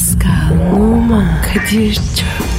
Pascal, Oman, Kadir çok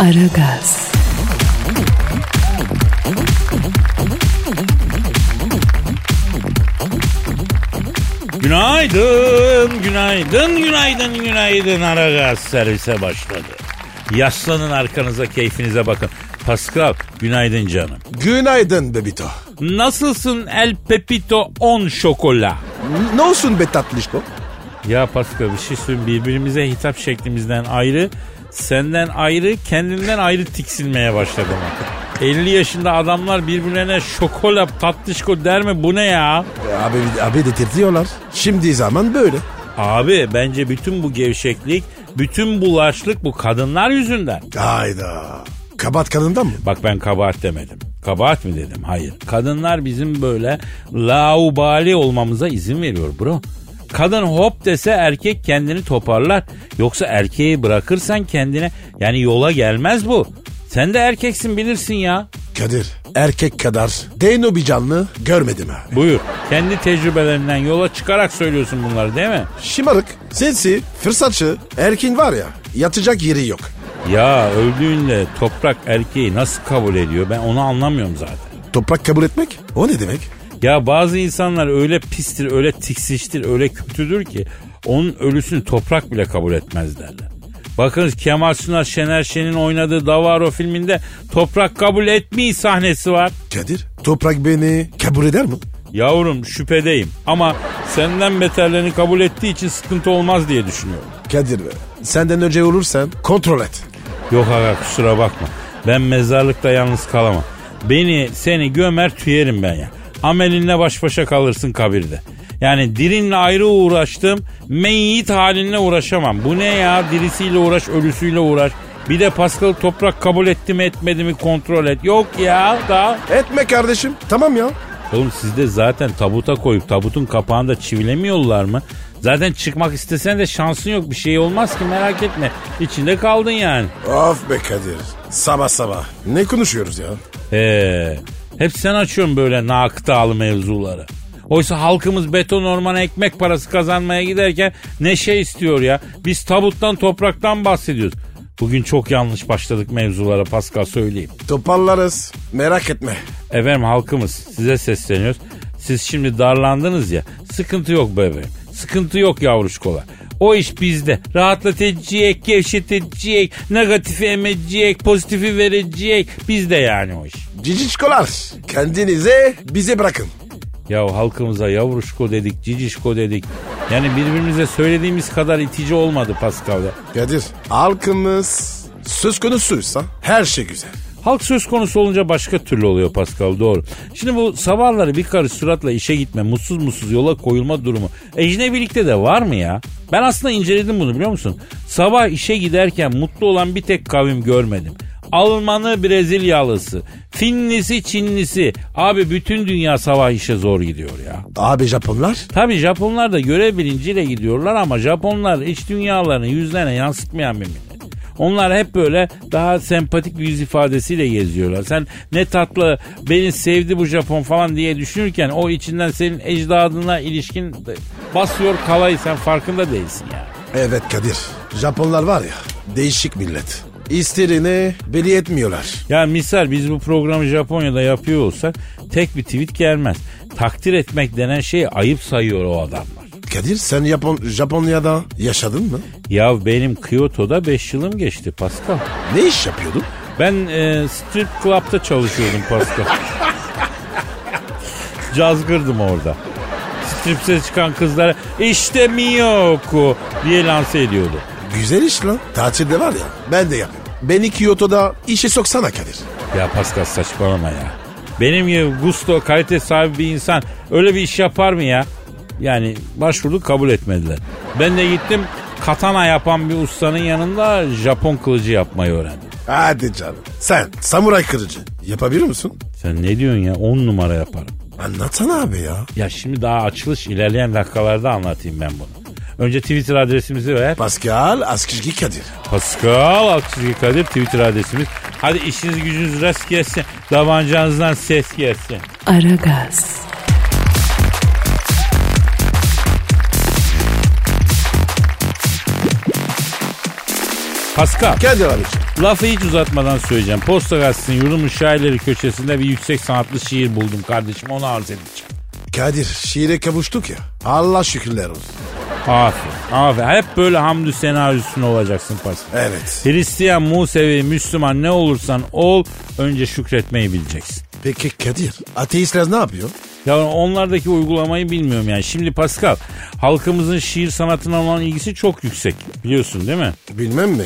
Aragaz, Günaydın, günaydın, günaydın, günaydın. Aragaz servise başladı. Yaslanın arkanıza keyfinize bakın. Pascal, günaydın canım. Günaydın Bebito. Nasılsın El Pepito on şokola? Ne olsun be tatlışko? Ya Pascal bir şey söyleyeyim. Birbirimize hitap şeklimizden ayrı, senden ayrı, kendimden ayrı tiksilmeye başladım. 50 yaşında adamlar birbirlerine şokola, tatlışko der mi? Bu ne ya? E, Abi, abi dedirtiyorlar. Şimdi zaman böyle. Abi bence bütün bu gevşeklik, bütün bulaşlık bu kadınlar yüzünden. Hayda. Kabat kadından mı? Bak ben kabahat demedim. Kabahat mi dedim? Hayır. Kadınlar bizim böyle laubali olmamıza izin veriyor bro. Kadın hop dese erkek kendini toparlar. Yoksa erkeği bırakırsan kendine yani yola gelmez bu. Sen de erkeksin bilirsin ya. Kadir erkek kadar Deno bir canlı görmedim ha. Buyur. Kendi tecrübelerinden yola çıkarak söylüyorsun bunları değil mi? Şımarık, sensi, fırsatçı, erkin var ya yatacak yeri yok. Ya öldüğünde toprak erkeği nasıl kabul ediyor ben onu anlamıyorum zaten. Toprak kabul etmek o ne demek? Ya bazı insanlar öyle pistir, öyle tiksiştir, öyle kötüdür ki onun ölüsünü toprak bile kabul etmez derler. Bakın Kemal Sunal Şener Şen'in oynadığı Davaro filminde toprak kabul etmeyi sahnesi var. Kadir toprak beni kabul eder mi? Yavrum şüphedeyim ama senden beterlerini kabul ettiği için sıkıntı olmaz diye düşünüyorum. Kadir be senden önce olursan kontrol et. Yok aga kusura bakma. Ben mezarlıkta yalnız kalamam. Beni seni gömer tüyerim ben ya. Amelinle baş başa kalırsın kabirde. Yani dirinle ayrı uğraştım. Meyyit halinle uğraşamam. Bu ne ya? Dirisiyle uğraş, ölüsüyle uğraş. Bir de Pascal toprak kabul etti mi etmedi mi kontrol et. Yok ya da. Etme kardeşim tamam ya. Oğlum sizde zaten tabuta koyup tabutun kapağını da çivilemiyorlar mı? Zaten çıkmak istesen de şansın yok bir şey olmaz ki merak etme. İçinde kaldın yani. Of be Kadir sabah sabah ne konuşuyoruz ya? He, hep sen açıyorsun böyle nakıtalı mevzuları. Oysa halkımız beton ormana ekmek parası kazanmaya giderken neşe istiyor ya. Biz tabuttan topraktan bahsediyoruz. Bugün çok yanlış başladık mevzulara Pascal söyleyeyim. Toparlarız merak etme. Efendim halkımız size sesleniyoruz. Siz şimdi darlandınız ya sıkıntı yok bebeğim. Sıkıntı yok yavruşkolar. O iş bizde. Rahatlatacak, gevşetecek, negatifi emecek, pozitifi verecek. Bizde yani o iş. Cicişkolar kendinize bize bırakın. Ya halkımıza yavruşko dedik, cicişko dedik. Yani birbirimize söylediğimiz kadar itici olmadı Pascal ya. Kadir halkımız söz konusuysa her şey güzel. Halk söz konusu olunca başka türlü oluyor Pascal doğru. Şimdi bu sabahları bir karış suratla işe gitme, mutsuz mutsuz yola koyulma durumu ecnebilikte de var mı ya? Ben aslında inceledim bunu biliyor musun? Sabah işe giderken mutlu olan bir tek kavim görmedim. Almanı Brezilyalısı, Finlisi Çinlisi. Abi bütün dünya sabah işe zor gidiyor ya. Abi Japonlar Tabi Japonlar da görev bilinciyle gidiyorlar ama Japonlar iç dünyalarını yüzlerine yansıtmayan bir millet. Onlar hep böyle daha sempatik bir yüz ifadesiyle geziyorlar. Sen ne tatlı beni sevdi bu Japon falan diye düşünürken o içinden senin ecdadına ilişkin basıyor kalayı sen farkında değilsin ya. Evet Kadir. Japonlar var ya değişik millet. İsterini belli etmiyorlar. Ya misal biz bu programı Japonya'da yapıyor olsak tek bir tweet gelmez. Takdir etmek denen şeyi ayıp sayıyor o adamlar. Kadir sen Japon, Japonya'da yaşadın mı? Ya benim Kyoto'da 5 yılım geçti Pascal. Ne iş yapıyordun? Ben e, strip club'da çalışıyordum Pascal. Cazgırdım orada. Stripse çıkan kızlara işte Miyoko diye lanse ediyordu. Güzel iş lan. Tatilde var ya ben de yapıyorum. Beni Kyoto'da işe soksana Kadir. Ya Pascal saçmalama ya. Benim gibi gusto kalite sahibi bir insan öyle bir iş yapar mı ya? Yani başvurduk kabul etmediler. Ben de gittim katana yapan bir ustanın yanında Japon kılıcı yapmayı öğrendim. Hadi canım. Sen samuray kırıcı. Yapabilir misin? Sen ne diyorsun ya? 10 numara yaparım. Anlatsana abi ya. Ya şimdi daha açılış ilerleyen dakikalarda anlatayım ben bunu. Önce Twitter adresimizi ver. Pascal Askışki Kadir. Pascal Askizgi Kadir Twitter adresimiz. Hadi işiniz gücünüz rast gelsin. Davancanızdan ses gelsin. Aragaz, Pascal Kadir abiciğim. lafı hiç uzatmadan söyleyeceğim. Posta gazetesinin yurdumun şairleri köşesinde bir yüksek sanatlı şiir buldum kardeşim. Onu arz edeceğim. Kadir şiire kavuştuk ya. Allah şükürler olsun. Aferin. Aferin. Hep böyle hamdü senaryosunu olacaksın Pascal. Evet. Hristiyan, Musevi, Müslüman ne olursan ol önce şükretmeyi bileceksin. Peki Kadir ateistler ne yapıyor? Ya onlardaki uygulamayı bilmiyorum yani. Şimdi Pascal halkımızın şiir sanatına olan ilgisi çok yüksek biliyorsun değil mi? Bilmem mi?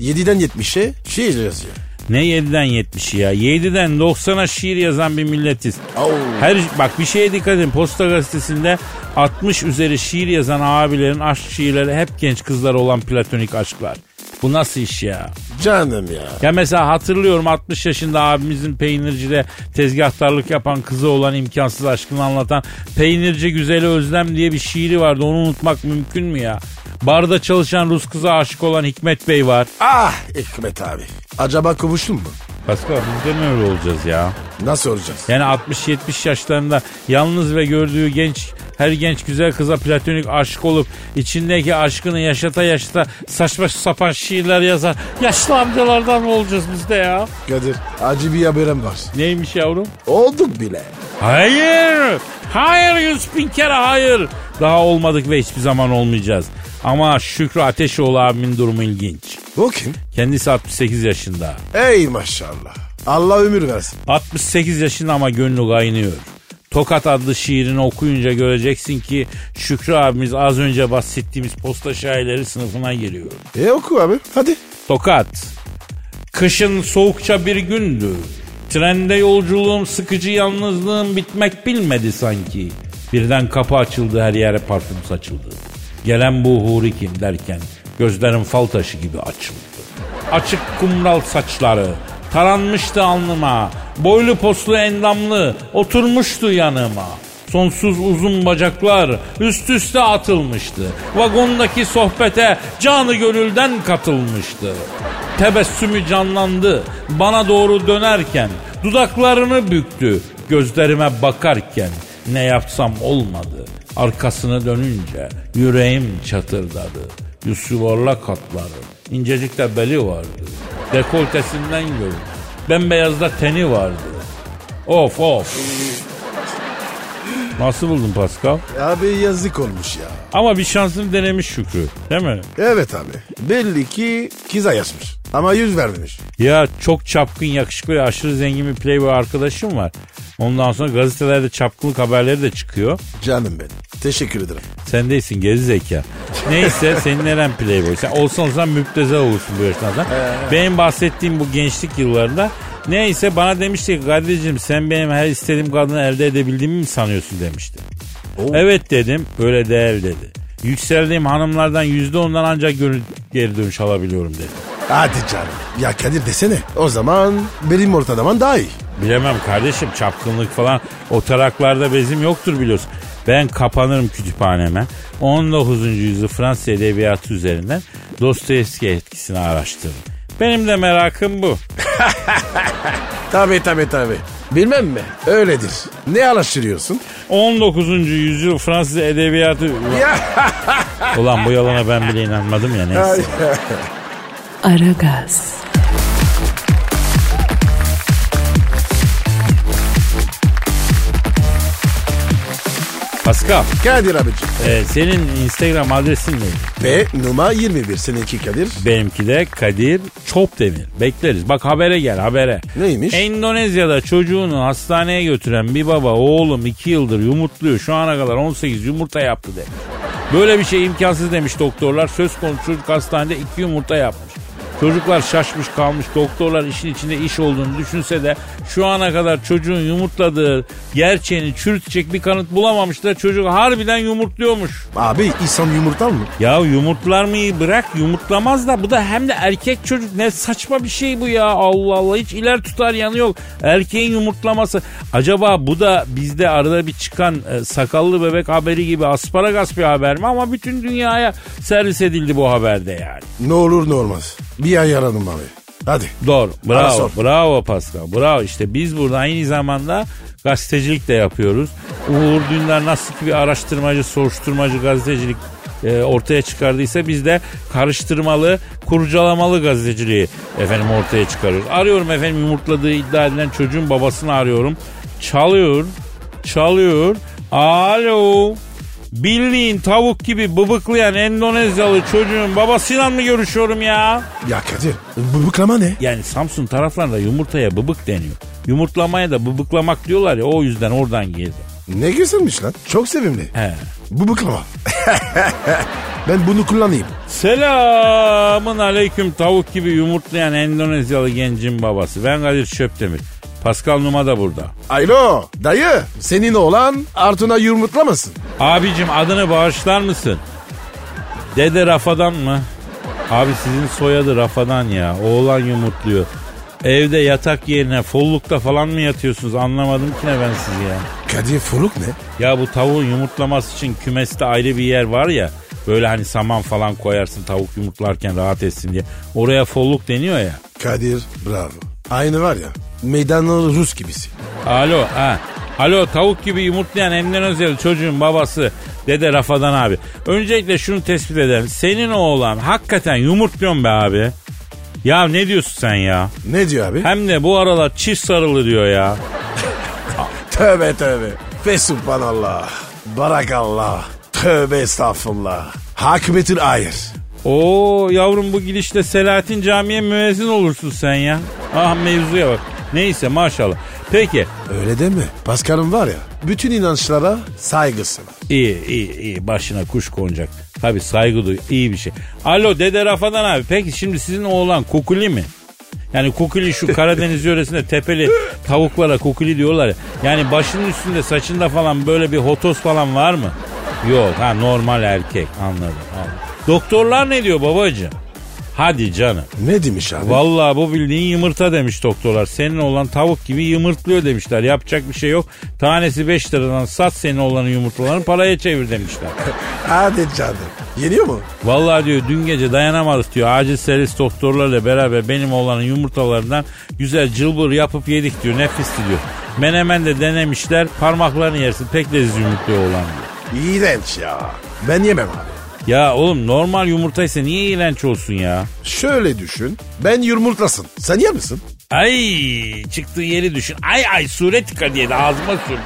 7'den 70'e şiir yazıyor. Ne 7'den 70'i ya 7'den 90'a şiir yazan bir milletiz. Au. Her bak bir şeye dikkat edin. Posta gazetesinde 60 üzeri şiir yazan abilerin aşk şiirleri hep genç kızlar olan platonik aşklar. Bu nasıl iş ya? Canım ya. Ya mesela hatırlıyorum 60 yaşında abimizin peynircide tezgahtarlık yapan kızı olan imkansız aşkını anlatan Peynirci Güzeli Özlem diye bir şiiri vardı. Onu unutmak mümkün mü ya? Barda çalışan Rus kıza aşık olan Hikmet Bey var. Ah Hikmet abi. Acaba kavuştun mu? Pascal biz de mi öyle olacağız ya? Nasıl olacağız? Yani 60-70 yaşlarında yalnız ve gördüğü genç her genç güzel kıza platonik aşık olup içindeki aşkını yaşata yaşata saçma sapan şiirler yazar. Yaşlı amcalardan mı olacağız biz de ya? Kadir acı bir haberim var. Neymiş yavrum? Olduk bile. Hayır. Hayır yüz bin kere hayır. Daha olmadık ve hiçbir zaman olmayacağız. Ama Şükrü Ateşoğlu abimin durumu ilginç. O kim? Kendisi 68 yaşında. Ey maşallah. Allah ömür versin. 68 yaşında ama gönlü kaynıyor. Tokat adlı şiirini okuyunca göreceksin ki Şükrü abimiz az önce bahsettiğimiz posta şairleri sınıfına giriyor. E oku abi hadi. Tokat. Kışın soğukça bir gündü. Trende yolculuğum sıkıcı yalnızlığım bitmek bilmedi sanki. Birden kapı açıldı her yere parfüm saçıldı. Gelen bu huri kim derken gözlerim fal taşı gibi açıldı. Açık kumral saçları taranmıştı alnıma. Boylu poslu endamlı oturmuştu yanıma. Sonsuz uzun bacaklar üst üste atılmıştı. Vagondaki sohbete canı gönülden katılmıştı. Tebessümü canlandı bana doğru dönerken. Dudaklarını büktü gözlerime bakarken. Ne yapsam olmadı. Arkasını dönünce yüreğim çatırdadı. Yüz yuvarlak hatları. incecik de beli vardı. Dekoltesinden gördüm. Bembeyaz da teni vardı. Of of. Nasıl buldun Pascal? Abi yazık olmuş ya. Ama bir şansını denemiş Şükrü. Değil mi? Evet abi. Belli ki kiza yazmış. Ama yüz vermemiş. Ya çok çapkın, yakışıklı aşırı zengin bir playboy arkadaşım var. Ondan sonra gazetelerde çapkınlık haberleri de çıkıyor. Canım benim. Teşekkür ederim. Sen değilsin gezi zeka. Neyse senin neren playboy? Sen olsan olsan müptezel olursun bu yaştan sonra. Benim bahsettiğim bu gençlik yıllarında neyse bana demişti ki Kadir'cim sen benim her istediğim kadını elde edebildiğimi mi sanıyorsun demişti. Evet dedim öyle değil dedi. Yükseldiğim hanımlardan yüzde ondan ancak geri dönüş alabiliyorum dedi. Hadi canım. Ya Kadir desene. O zaman benim ortalaman daha iyi. Bilemem kardeşim çapkınlık falan o taraklarda bezim yoktur biliyorsun. Ben kapanırım kütüphaneme. 19. yüzyıl Fransız edebiyatı üzerinden Dostoyevski etkisini araştırırım. Benim de merakım bu. Tabii tabii tabii. Bilmem mi? Öyledir. Ne araştırıyorsun? 19. yüzyıl Fransız edebiyatı... Ulan bu yalana ben bile inanmadım ya neyse. Aragaz, Pascal Kadir abicim. e, senin Instagram adresin ne? Ve numara 21. Seninki Kadir. Benimki de Kadir Çopdemir. Bekleriz. Bak habere gel habere. Neymiş? Endonezya'da çocuğunu hastaneye götüren bir baba oğlum 2 yıldır yumurtluyor. Şu ana kadar 18 yumurta yaptı demiş. Böyle bir şey imkansız demiş doktorlar. Söz konusu çocuk hastanede 2 yumurta yapmış. Çocuklar şaşmış kalmış doktorlar işin içinde iş olduğunu düşünse de şu ana kadar çocuğun yumurtladığı gerçeğini çürütecek bir kanıt bulamamışlar. Çocuk harbiden yumurtluyormuş. Abi insan yumurtlar mı? Ya yumurtlar mı bırak yumurtlamaz da bu da hem de erkek çocuk ne saçma bir şey bu ya Allah Allah hiç iler tutar yanı yok. Erkeğin yumurtlaması acaba bu da bizde arada bir çıkan e, sakallı bebek haberi gibi asparagas bir haber mi ama bütün dünyaya servis edildi bu haberde yani. Ne olur ne olmaz. Bir ay yaradım abi. Hadi. Doğru. Bravo. Bravo Pascal. Bravo. İşte biz burada aynı zamanda gazetecilik de yapıyoruz. Uğur Dündar nasıl ki bir araştırmacı, soruşturmacı gazetecilik e, ortaya çıkardıysa biz de karıştırmalı, kurcalamalı gazeteciliği efendim ortaya çıkarıyoruz. Arıyorum efendim yumurtladığı iddia edilen çocuğun babasını arıyorum. Çalıyor, çalıyor. Alo. Bildiğin tavuk gibi bıbıklayan Endonezyalı çocuğun babasıyla mı görüşüyorum ya? Ya Kadir bu bıklama ne? Yani Samsun taraflarında yumurtaya bıbık deniyor. Yumurtlamaya da bıbıklamak diyorlar ya o yüzden oradan geldi. Ne güzelmiş lan. Çok sevimli. He. Bu bıklama. ben bunu kullanayım. Selamın aleyküm tavuk gibi yumurtlayan Endonezyalı gencin babası. Ben Kadir Çöptemir. Pascal Numa da burada. Alo dayı senin oğlan Artun'a yumurtlamasın. Abicim adını bağışlar mısın? Dede Rafadan mı? Abi sizin soyadı Rafadan ya. Oğlan yumurtluyor. Evde yatak yerine follukta falan mı yatıyorsunuz? Anlamadım ki ne ben sizi ya. Kadir Furuk ne? Ya bu tavuğun yumurtlaması için kümeste ayrı bir yer var ya. Böyle hani saman falan koyarsın tavuk yumurtlarken rahat etsin diye. Oraya folluk deniyor ya. Kadir bravo. Aynı var ya meydanlı Rus gibisi. Alo ha. Alo tavuk gibi yumurtlayan Endonezyalı çocuğun babası Dede Rafadan abi. Öncelikle şunu tespit edelim. Senin oğlan hakikaten yumurtluyor be abi. Ya ne diyorsun sen ya? Ne diyor abi? Hem de bu aralar çift sarılı diyor ya. Tövbe tövbe. Fesubhanallah. Barakallah. Tövbe estağfurullah. Hakmetin ayır. Oo yavrum bu gidişle Selahattin Camii'ye müezzin olursun sen ya. Ah mevzuya bak. Neyse maşallah. Peki Öyle deme. Pascal'ın var ya bütün inançlara saygısı var. iyi iyi iyi başına kuş konacak. Tabi saygı duy iyi bir şey. Alo Dede Rafadan abi peki şimdi sizin oğlan kukuli mi? Yani kukuli şu Karadeniz yöresinde tepeli tavuklara kukuli diyorlar ya. Yani başının üstünde saçında falan böyle bir hotos falan var mı? Yok ha normal erkek anladım. anladım. Doktorlar ne diyor babacığım? Hadi canım. Ne demiş abi? Vallahi bu bildiğin yumurta demiş doktorlar. Senin olan tavuk gibi yumurtluyor demişler. Yapacak bir şey yok. Tanesi 5 liradan sat senin olanın yumurtalarını paraya çevir demişler. Hadi canım. Yeniyor mu? Vallahi diyor dün gece dayanamadık diyor. Acil servis doktorlarla beraber benim olanın yumurtalarından güzel cılbır yapıp yedik diyor. Nefisti diyor. Menemen de denemişler. Parmaklarını yersin. Pek leziz yumurtluyor olan diyor. İğrenç ya. Ben yemem abi. Ya oğlum normal yumurtaysa niye iğrenç olsun ya? Şöyle düşün. Ben yumurtlasın. Sen yer misin? Ay çıktığı yeri düşün. Ay ay suretika diye de ağzıma sürme.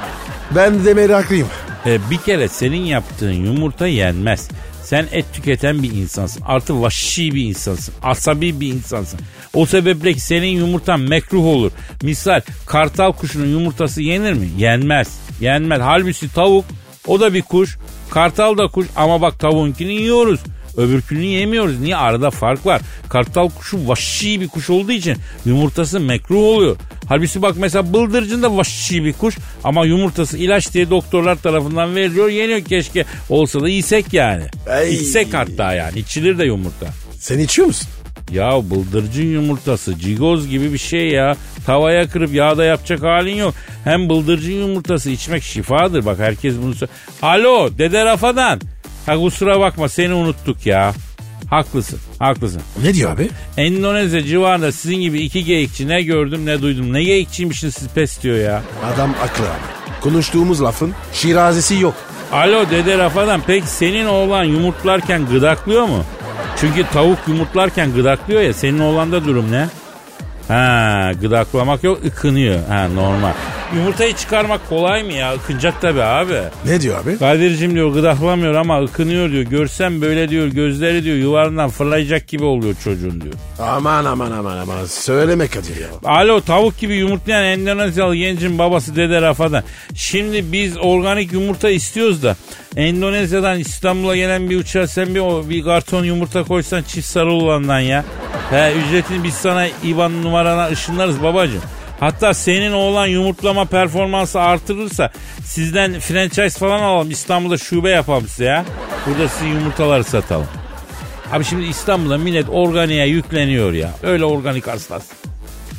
Ben de meraklıyım. E, bir kere senin yaptığın yumurta yenmez. Sen et tüketen bir insansın. Artı vahşi bir insansın. Asabi bir insansın. O sebeple senin yumurtan mekruh olur. Misal kartal kuşunun yumurtası yenir mi? Yenmez. Yenmez. Halbuki tavuk o da bir kuş. Kartal da kuş ama bak tavuğunkini yiyoruz. Öbürkünü yemiyoruz. Niye? Arada fark var. Kartal kuşu vahşi bir kuş olduğu için yumurtası mekruh oluyor. Halbuki bak mesela bıldırcın da vahşi bir kuş ama yumurtası ilaç diye doktorlar tarafından veriliyor. Yeniyor keşke olsa da yesek yani. Ay. İçsek hatta yani. İçilir de yumurta. Sen içiyor musun? Ya bıldırcın yumurtası cigoz gibi bir şey ya. Tavaya kırıp yağda yapacak halin yok. Hem bıldırcın yumurtası içmek şifadır. Bak herkes bunu söylüyor. Alo Dede Rafadan. Ha kusura bakma seni unuttuk ya. Haklısın haklısın. Ne diyor abi? Endonezya civarında sizin gibi iki geyikçi ne gördüm ne duydum. Ne geyikçiymişsiniz siz pes diyor ya. Adam aklı abi. Konuştuğumuz lafın şirazesi yok. Alo Dede Rafadan peki senin oğlan yumurtlarken gıdaklıyor mu? Çünkü tavuk yumurtlarken gıdaklıyor ya senin oğlanda durum ne? Ha gıdaklamak yok ıkınıyor. Ha normal. Yumurtayı çıkarmak kolay mı ya? Ikınacak tabii abi. Ne diyor abi? Kadir'cim diyor gıdaklamıyor ama ıkınıyor diyor. Görsem böyle diyor gözleri diyor yuvarından fırlayacak gibi oluyor çocuğun diyor. Aman aman aman aman. Söyleme Kadir ya. Alo tavuk gibi yumurtlayan Endonezyalı gencin babası Dede Rafadan. Şimdi biz organik yumurta istiyoruz da Endonezya'dan İstanbul'a gelen bir uçağa sen bir, o- bir karton yumurta koysan çift sarı olandan ya. He ücretini biz sana IBAN numarana ışınlarız babacığım. Hatta senin oğlan yumurtlama performansı artırırsa sizden franchise falan alalım. İstanbul'da şube yapalım size ya. Burada sizin yumurtaları satalım. Abi şimdi İstanbul'da millet organiğe yükleniyor ya. Öyle organik aslas.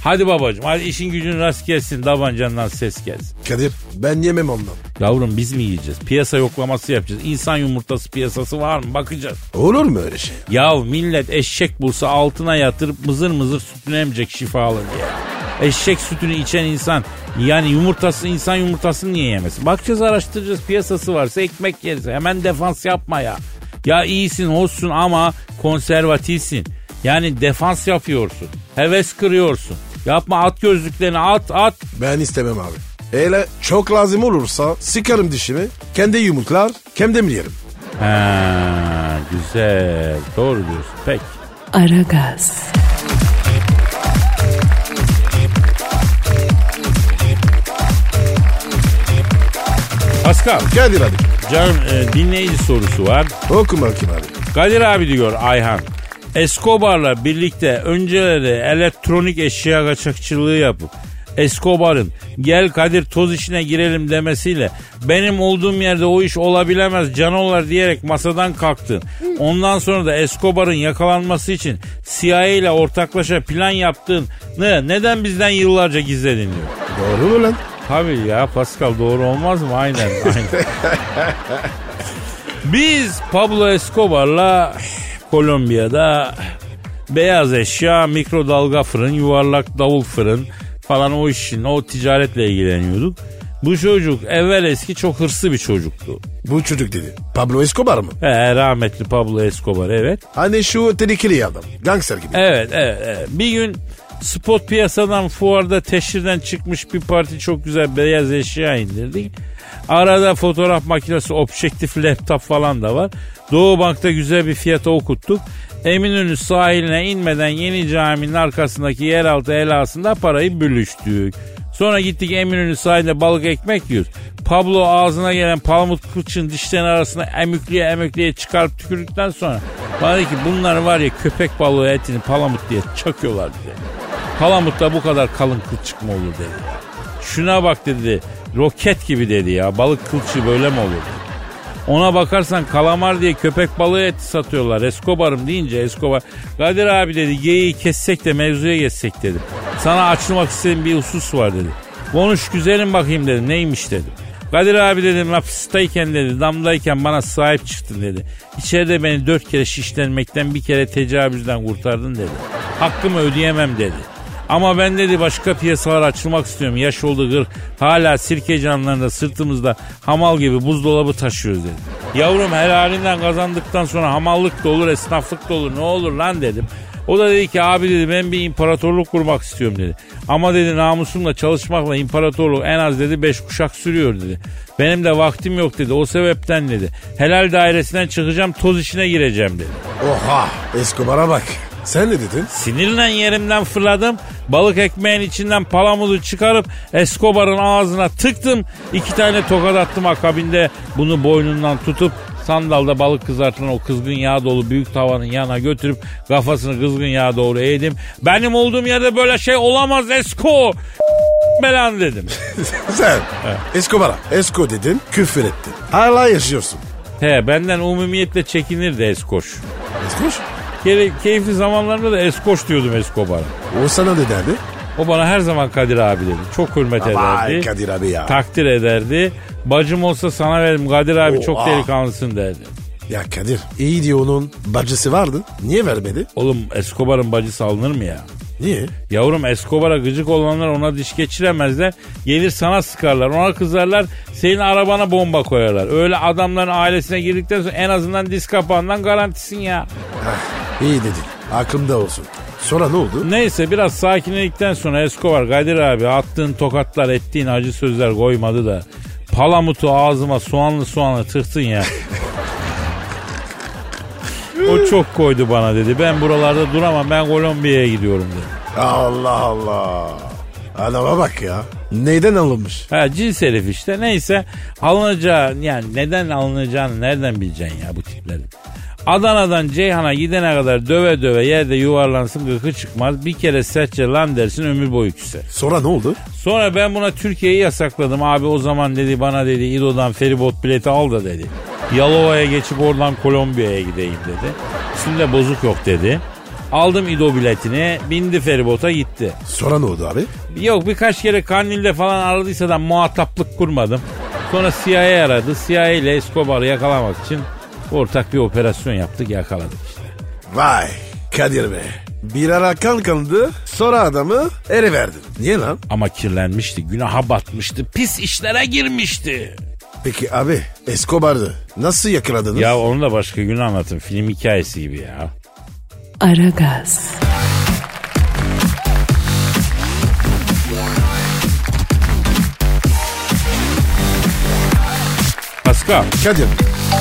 Hadi babacığım hadi işin gücün rast gelsin. Davancandan ses gelsin. Kadir ben yemem ondan. Yavrum biz mi yiyeceğiz? Piyasa yoklaması yapacağız. İnsan yumurtası piyasası var mı? Bakacağız. Olur mu öyle şey? Ya millet eşek bulsa altına yatırıp mızır mızır sütünü emecek şifalı diye. Eşek sütünü içen insan yani yumurtası insan yumurtasını niye yemesin? Bakacağız araştıracağız piyasası varsa ekmek yeriz. Hemen defans yapma ya. Ya iyisin hoşsun ama konservatifsin. Yani defans yapıyorsun. Heves kırıyorsun. Yapma at gözlüklerini at at. Ben istemem abi. Hele çok lazım olursa sıkarım dişimi. Kendi yumruklar kendim yerim. Ha, güzel. Doğru diyorsun. Peki. Aragaz, Pascal. Kadir hadi. Canım e, dinleyici sorusu var. Oku bakayım abi. Kadir abi diyor Ayhan. Escobar'la birlikte önceleri elektronik eşya kaçakçılığı yapıp Escobar'ın gel Kadir toz işine girelim demesiyle benim olduğum yerde o iş olabilemez canolar diyerek masadan kalktın. Ondan sonra da Escobar'ın yakalanması için CIA ile ortaklaşa plan yaptığını neden bizden yıllarca gizledin diyor. Doğru mu lan? Tabii ya Pascal doğru olmaz mı? Aynen. aynen. Biz Pablo Escobar'la Kolombiya'da beyaz eşya, mikrodalga fırın, yuvarlak davul fırın falan o işin, o ticaretle ilgileniyorduk. Bu çocuk evvel eski çok hırslı bir çocuktu. Bu çocuk dedi. Pablo Escobar mı? He, rahmetli Pablo Escobar evet. Hani şu tehlikeli adam. Gangster gibi. Evet, evet, evet. Bir gün spot piyasadan fuarda teşhirden çıkmış bir parti çok güzel beyaz eşya indirdik. Arada fotoğraf makinesi, objektif, laptop falan da var. Doğu Bank'ta güzel bir fiyata okuttuk. Eminönü sahiline inmeden yeni caminin arkasındaki yeraltı helasında parayı bölüştük. Sonra gittik Eminönü sahilde balık ekmek yiyoruz. Pablo ağzına gelen palamut kılçın dişlerin arasına emükleye emükleye çıkarıp tükürdükten sonra bana ki bunlar var ya köpek balığı etini palamut diye çakıyorlar dedi. Palamutta bu kadar kalın kılçık mı olur dedi. Şuna bak dedi roket gibi dedi ya balık kılçığı böyle mi olur. Ona bakarsan kalamar diye köpek balığı eti satıyorlar. Escobar'ım deyince Escobar. Kadir abi dedi geyiği kessek de mevzuya geçsek dedi. Sana açılmak istediğim bir husus var dedi. Konuş güzelim bakayım dedim. Neymiş dedim. Kadir abi dedim hapisteyken dedi damdayken bana sahip çıktın dedi. İçeride beni dört kere şişlenmekten bir kere tecavüzden kurtardın dedi. Hakkımı ödeyemem dedi. Ama ben dedi başka piyasalar açılmak istiyorum. Yaş oldu gır. Hala sirke canlarında sırtımızda hamal gibi buzdolabı taşıyoruz dedi. Yavrum helalinden kazandıktan sonra hamallık da olur, esnaflık da olur. Ne olur lan dedim. O da dedi ki abi dedi ben bir imparatorluk kurmak istiyorum dedi. Ama dedi namusumla çalışmakla imparatorluk en az dedi beş kuşak sürüyor dedi. Benim de vaktim yok dedi o sebepten dedi. Helal dairesinden çıkacağım toz işine gireceğim dedi. Oha Escobar'a bak. Sen ne dedin? Sinirle yerimden fırladım. Balık ekmeğin içinden palamudu çıkarıp Escobar'ın ağzına tıktım. İki tane tokat attım akabinde bunu boynundan tutup sandalda balık kızartılan o kızgın yağ dolu büyük tavanın yanına götürüp kafasını kızgın yağa doğru eğdim. Benim olduğum yerde böyle şey olamaz Esko. Belan dedim. Sen Escobar'a Esko dedin küfür ettin. Hala yaşıyorsun. He benden umumiyetle çekinirdi Eskoş. Eskoş? Kere, keyifli zamanlarında da Eskoş diyordum Escobar'a. O sana ne derdi? O bana her zaman Kadir abi dedi. Çok hürmet Vay ederdi. Kadir abi ya. Takdir ederdi. Bacım olsa sana veririm Kadir abi çok Oha. delikanlısın derdi. Ya Kadir iyi diyor onun bacısı vardı. Niye vermedi? Oğlum Escobar'ın bacısı alınır mı ya? Niye? Yavrum Escobar'a gıcık olanlar ona diş geçiremezler. Gelir sana sıkarlar. Ona kızarlar. Senin arabana bomba koyarlar. Öyle adamların ailesine girdikten sonra en azından diz kapağından garantisin ya. İyi dedin. Aklımda olsun. Sonra ne oldu? Neyse biraz sakinledikten sonra Escobar Kadir abi attığın tokatlar ettiğin acı sözler koymadı da palamutu ağzıma soğanlı soğanlı tıktın ya. o çok koydu bana dedi. Ben buralarda duramam ben Kolombiya'ya gidiyorum dedi. Allah Allah. Adama bak ya. Neyden alınmış? Ha cins herif işte neyse alınacağı yani neden alınacağını nereden bileceksin ya bu tiplerin. Adana'dan Ceyhan'a gidene kadar döve döve yerde yuvarlansın gıkı çıkmaz. Bir kere sertçe lan dersin ömür boyu küser. Sonra ne oldu? Sonra ben buna Türkiye'yi yasakladım. Abi o zaman dedi bana dedi İdo'dan feribot bileti al da dedi. Yalova'ya geçip oradan Kolombiya'ya gideyim dedi. Üstümde bozuk yok dedi. Aldım İdo biletini bindi feribota gitti. Sonra ne oldu abi? Yok birkaç kere Kandil'de falan aradıysa da muhataplık kurmadım. Sonra CIA aradı. CIA ile Escobar'ı yakalamak için ortak bir operasyon yaptık yakaladık işte. Vay Kadir be. Bir ara kan kandı sonra adamı ele verdin. Niye lan? Ama kirlenmişti, günaha batmıştı, pis işlere girmişti. Peki abi Escobar'dı. Nasıl yakaladınız? Ya onu da başka gün anlatın. Film hikayesi gibi ya. Aragaz, Pascal. Kadir.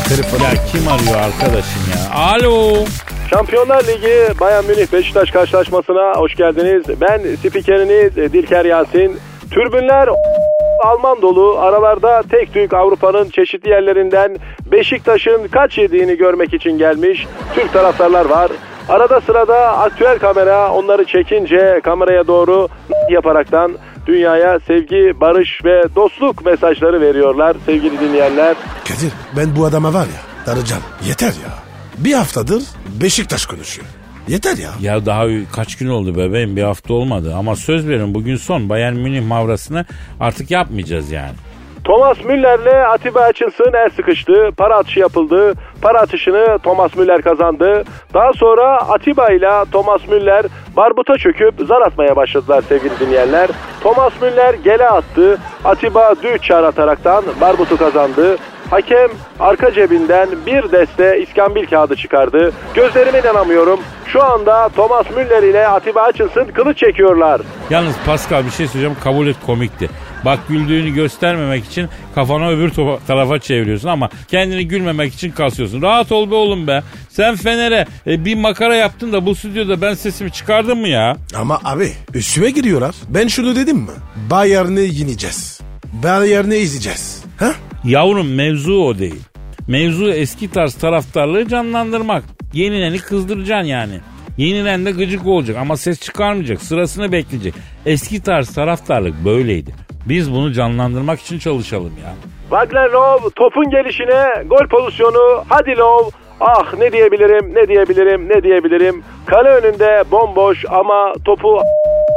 Telefon. Ya kim arıyor arkadaşım ya? Alo. Şampiyonlar Ligi Bayern Münih Beşiktaş karşılaşmasına hoş geldiniz. Ben spikeriniz Dilker Yasin. Türbünler Alman dolu aralarda tek tük Avrupa'nın çeşitli yerlerinden Beşiktaş'ın kaç yediğini görmek için gelmiş Türk taraftarlar var. Arada sırada aktüel kamera onları çekince kameraya doğru yaparaktan dünyaya sevgi, barış ve dostluk mesajları veriyorlar sevgili dinleyenler. Kadir ben bu adama var ya daracağım. Yeter ya. Bir haftadır Beşiktaş konuşuyor. Yeter ya. Ya daha kaç gün oldu bebeğim bir hafta olmadı ama söz verin bugün son Bayern Münih mavrasını artık yapmayacağız yani. Thomas Müller'le Atiba Hutchinson el sıkıştı. Para atışı yapıldı. Para atışını Thomas Müller kazandı. Daha sonra Atiba ile Thomas Müller barbuta çöküp zar atmaya başladılar sevgili dinleyenler. Thomas Müller gele attı. Atiba düğüt çağır ataraktan barbutu kazandı. Hakem arka cebinden bir deste iskambil kağıdı çıkardı. Gözlerime inanamıyorum. Şu anda Thomas Müller ile Atiba Hutchinson kılıç çekiyorlar. Yalnız Pascal bir şey söyleyeceğim kabul et komikti. Bak güldüğünü göstermemek için kafanı öbür tarafa çeviriyorsun ama kendini gülmemek için kasıyorsun. Rahat ol be oğlum be. Sen Fener'e e, bir makara yaptın da bu stüdyoda ben sesimi çıkardım mı ya? Ama abi üstüme giriyorlar. Ben şunu dedim mi? Bayern'i yeneceğiz. Bayern'i izleyeceğiz. Ha? Yavrum mevzu o değil. Mevzu eski tarz taraftarlığı canlandırmak. Yenileni kızdıracaksın yani. Yenilen de gıcık olacak ama ses çıkarmayacak. Sırasını bekleyecek. Eski tarz taraftarlık böyleydi. Biz bunu canlandırmak için çalışalım ya. Wagner Love topun gelişine gol pozisyonu hadi Love ah ne diyebilirim ne diyebilirim ne diyebilirim. Kale önünde bomboş ama topu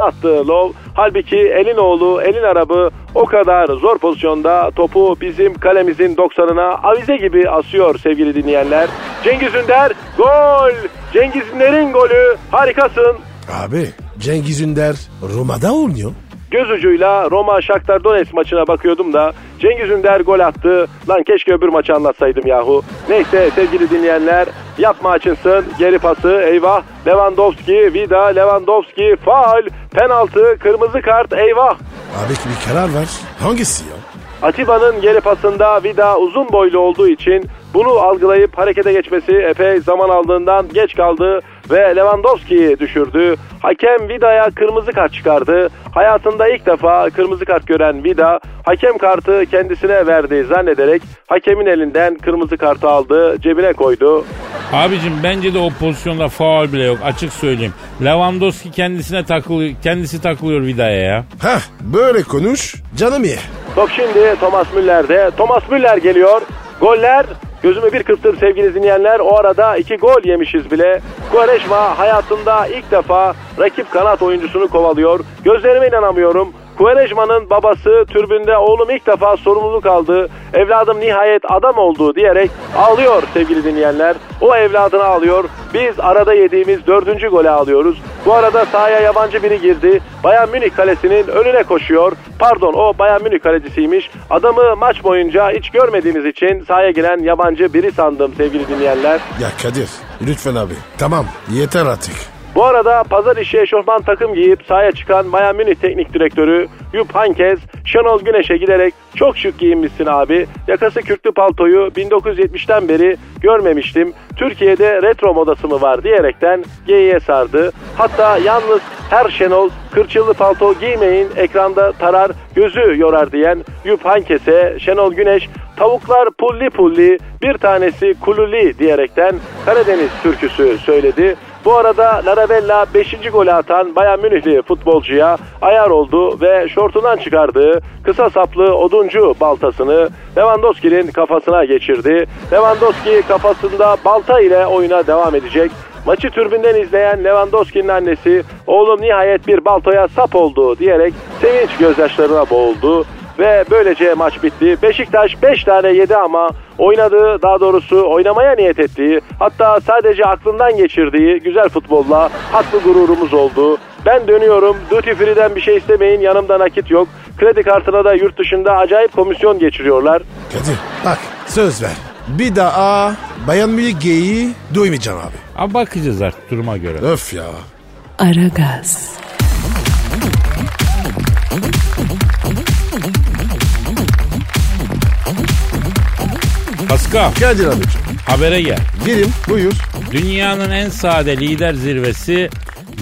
attı Love halbuki elin oğlu elin arabı o kadar zor pozisyonda topu bizim kalemizin 90'ına avize gibi asıyor sevgili dinleyenler. Cengiz Ünder gol! Cengiz Ünder'in golü. Harikasın. Abi Cengiz Ünder Roma'da oynuyor. Göz ucuyla Roma Shakhtar Donetsk maçına bakıyordum da Cengiz Ünder gol attı. Lan keşke öbür maçı anlatsaydım yahu. Neyse sevgili dinleyenler yapma açınsın. Geri pası eyvah. Lewandowski, Vida, Lewandowski, faal, penaltı, kırmızı kart eyvah. Abi bir karar ver. Hangisi ya? Atiba'nın geri pasında Vida uzun boylu olduğu için bunu algılayıp harekete geçmesi epey zaman aldığından geç kaldı ve Lewandowski'yi düşürdü. Hakem Vida'ya kırmızı kart çıkardı. Hayatında ilk defa kırmızı kart gören Vida hakem kartı kendisine verdi zannederek hakemin elinden kırmızı kartı aldı cebine koydu. Abicim bence de o pozisyonda faul bile yok açık söyleyeyim. Lewandowski kendisine takılıyor, kendisi takılıyor Vida'ya ya. Heh böyle konuş canım ye. Top şimdi Thomas Müller'de. Thomas Müller geliyor. Goller gözümü bir kırptır sevgili dinleyenler. O arada iki gol yemişiz bile. Quaresma hayatında ilk defa rakip kanat oyuncusunu kovalıyor. Gözlerime inanamıyorum. Quaresma'nın babası türbünde oğlum ilk defa sorumluluk aldı. Evladım nihayet adam oldu diyerek ağlıyor sevgili dinleyenler. O evladını ağlıyor. Biz arada yediğimiz dördüncü gole alıyoruz. Bu arada sahaya yabancı biri girdi. Bayern Münih kalesinin önüne koşuyor. Pardon o Bayern Münih kalecisiymiş. Adamı maç boyunca hiç görmediğimiz için sahaya giren yabancı biri sandım sevgili dinleyenler. Ya Kadir lütfen abi. Tamam yeter artık. Bu arada pazar işi eşofman takım giyip sahaya çıkan Bayern Münih teknik direktörü Yup Hankes Şenol Güneş'e giderek çok şık giyinmişsin abi. Yakası kürklü paltoyu 1970'ten beri görmemiştim. Türkiye'de retro modası mı var diyerekten geyiğe sardı. Hatta yalnız her Şenol kırçıllı palto giymeyin ekranda tarar gözü yorar diyen Yup Hankes'e Şenol Güneş tavuklar pulli pulli bir tanesi kululi diyerekten Karadeniz türküsü söyledi. Bu arada Larabella 5. golü atan Bayern Münihli futbolcuya ayar oldu ve şortundan çıkardığı kısa saplı oduncu baltasını Lewandowski'nin kafasına geçirdi. Lewandowski kafasında balta ile oyuna devam edecek. Maçı türbünden izleyen Lewandowski'nin annesi oğlum nihayet bir baltoya sap oldu diyerek sevinç gözyaşlarına boğuldu. Ve böylece maç bitti. Beşiktaş 5 tane yedi ama oynadığı daha doğrusu oynamaya niyet ettiği hatta sadece aklından geçirdiği güzel futbolla haklı gururumuz oldu. Ben dönüyorum. Duty Free'den bir şey istemeyin. Yanımda nakit yok. Kredi kartına da yurt dışında acayip komisyon geçiriyorlar. Kadir bak söz ver. Bir daha Bayan Münih geyiği duymayacağım abi. Abi bakacağız artık duruma göre. Öf ya. Aragaz, Pascal Kadir abicim. habere gel. Gelin buyur. Dünyanın en sade lider zirvesi